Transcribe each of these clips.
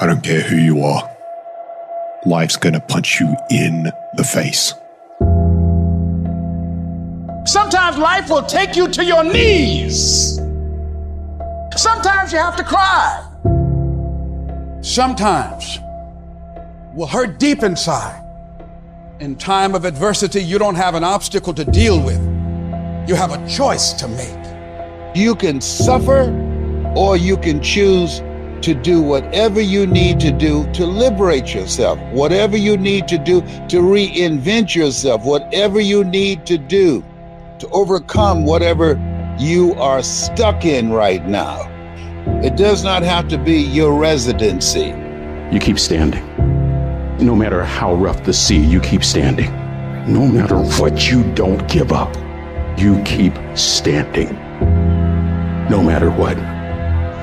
I don't care who you are. Life's gonna punch you in the face. Sometimes life will take you to your knees. Sometimes you have to cry. Sometimes will hurt deep inside. In time of adversity, you don't have an obstacle to deal with. You have a choice to make. You can suffer or you can choose to do whatever you need to do to liberate yourself, whatever you need to do to reinvent yourself, whatever you need to do to overcome whatever you are stuck in right now. It does not have to be your residency. You keep standing. No matter how rough the sea, you keep standing. No matter what, you don't give up. You keep standing. No matter what.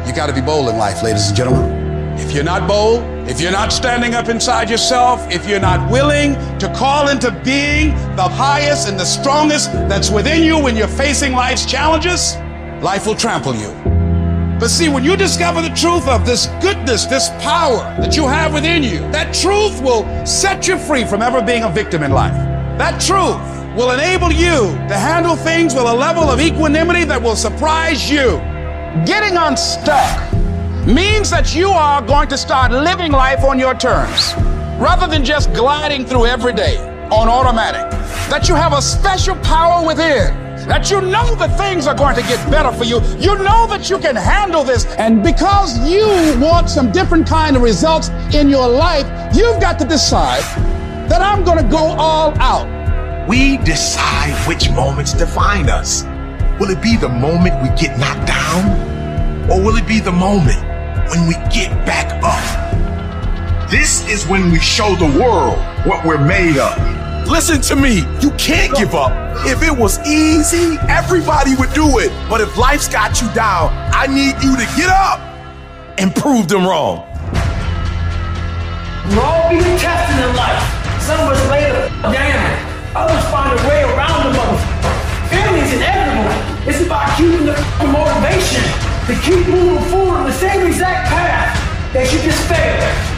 You got to be bold in life, ladies and gentlemen. If you're not bold, if you're not standing up inside yourself, if you're not willing to call into being the highest and the strongest that's within you when you're facing life's challenges, life will trample you. But see, when you discover the truth of this goodness, this power that you have within you, that truth will set you free from ever being a victim in life. That truth will enable you to handle things with a level of equanimity that will surprise you. Getting unstuck means that you are going to start living life on your terms rather than just gliding through every day on automatic. That you have a special power within. That you know that things are going to get better for you. You know that you can handle this. And because you want some different kind of results in your life, you've got to decide that I'm going to go all out. We decide which moments define us. Will it be the moment we get knocked down? Or will it be the moment when we get back up? This is when we show the world what we're made of. Listen to me, you can't give up. If it was easy, everybody would do it. But if life's got you down, I need you to get up and prove them wrong. We're all being tested in life. Some of us lay down. Others find a way about the motivation to keep moving forward on the same exact path that you just failed.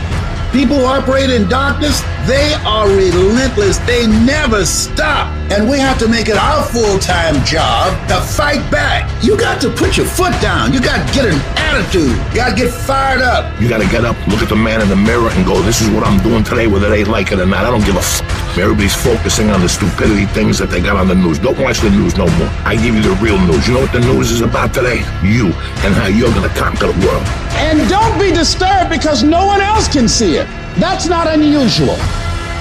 People who operate in darkness, they are relentless. They never stop. And we have to make it our full time job to fight back. You got to put your foot down. You got to get an attitude. You got to get fired up. You gotta get up, look at the man in the mirror, and go, This is what I'm doing today, whether they like it or not. I don't give a f. Everybody's focusing on the stupidity things that they got on the news. Don't watch the news no more. I give you the real news. You know what the news is about today? You and how you're gonna conquer the world. And don't be disturbed because no one else can see it. That's not unusual.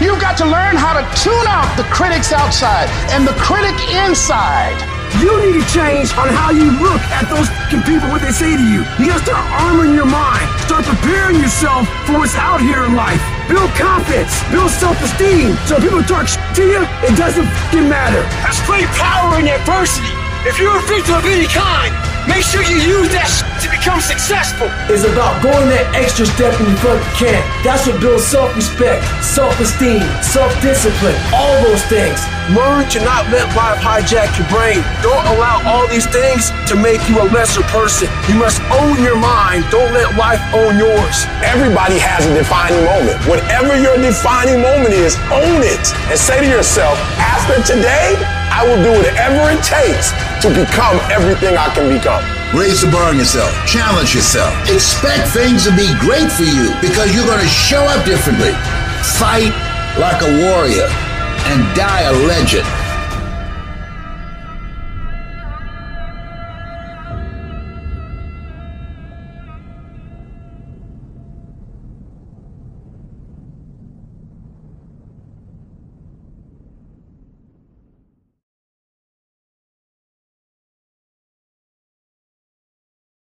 You've got to learn how to tune out the critics outside and the critic inside. You need to change on how you look at those people, what they say to you. You gotta start armoring your mind. Start preparing yourself for what's out here in life. Build confidence. Build self-esteem. So people talk to you, it doesn't matter. That's great power in adversity. If you're a victim of any kind, make sure you use that shit to become successful. It's about going that extra step when you fucking can. That's what builds self-respect, self-esteem, self-discipline, all those things. Learn to not let life hijack your brain. Don't allow all these things to make you a lesser person. You must own your mind. Don't let life own yours. Everybody has a defining moment. Whatever your defining moment is, own it and say to yourself, after today, I will do whatever it takes to become everything I can become. Raise the bar on yourself. Challenge yourself. Expect things to be great for you because you're going to show up differently. Fight like a warrior and die a legend.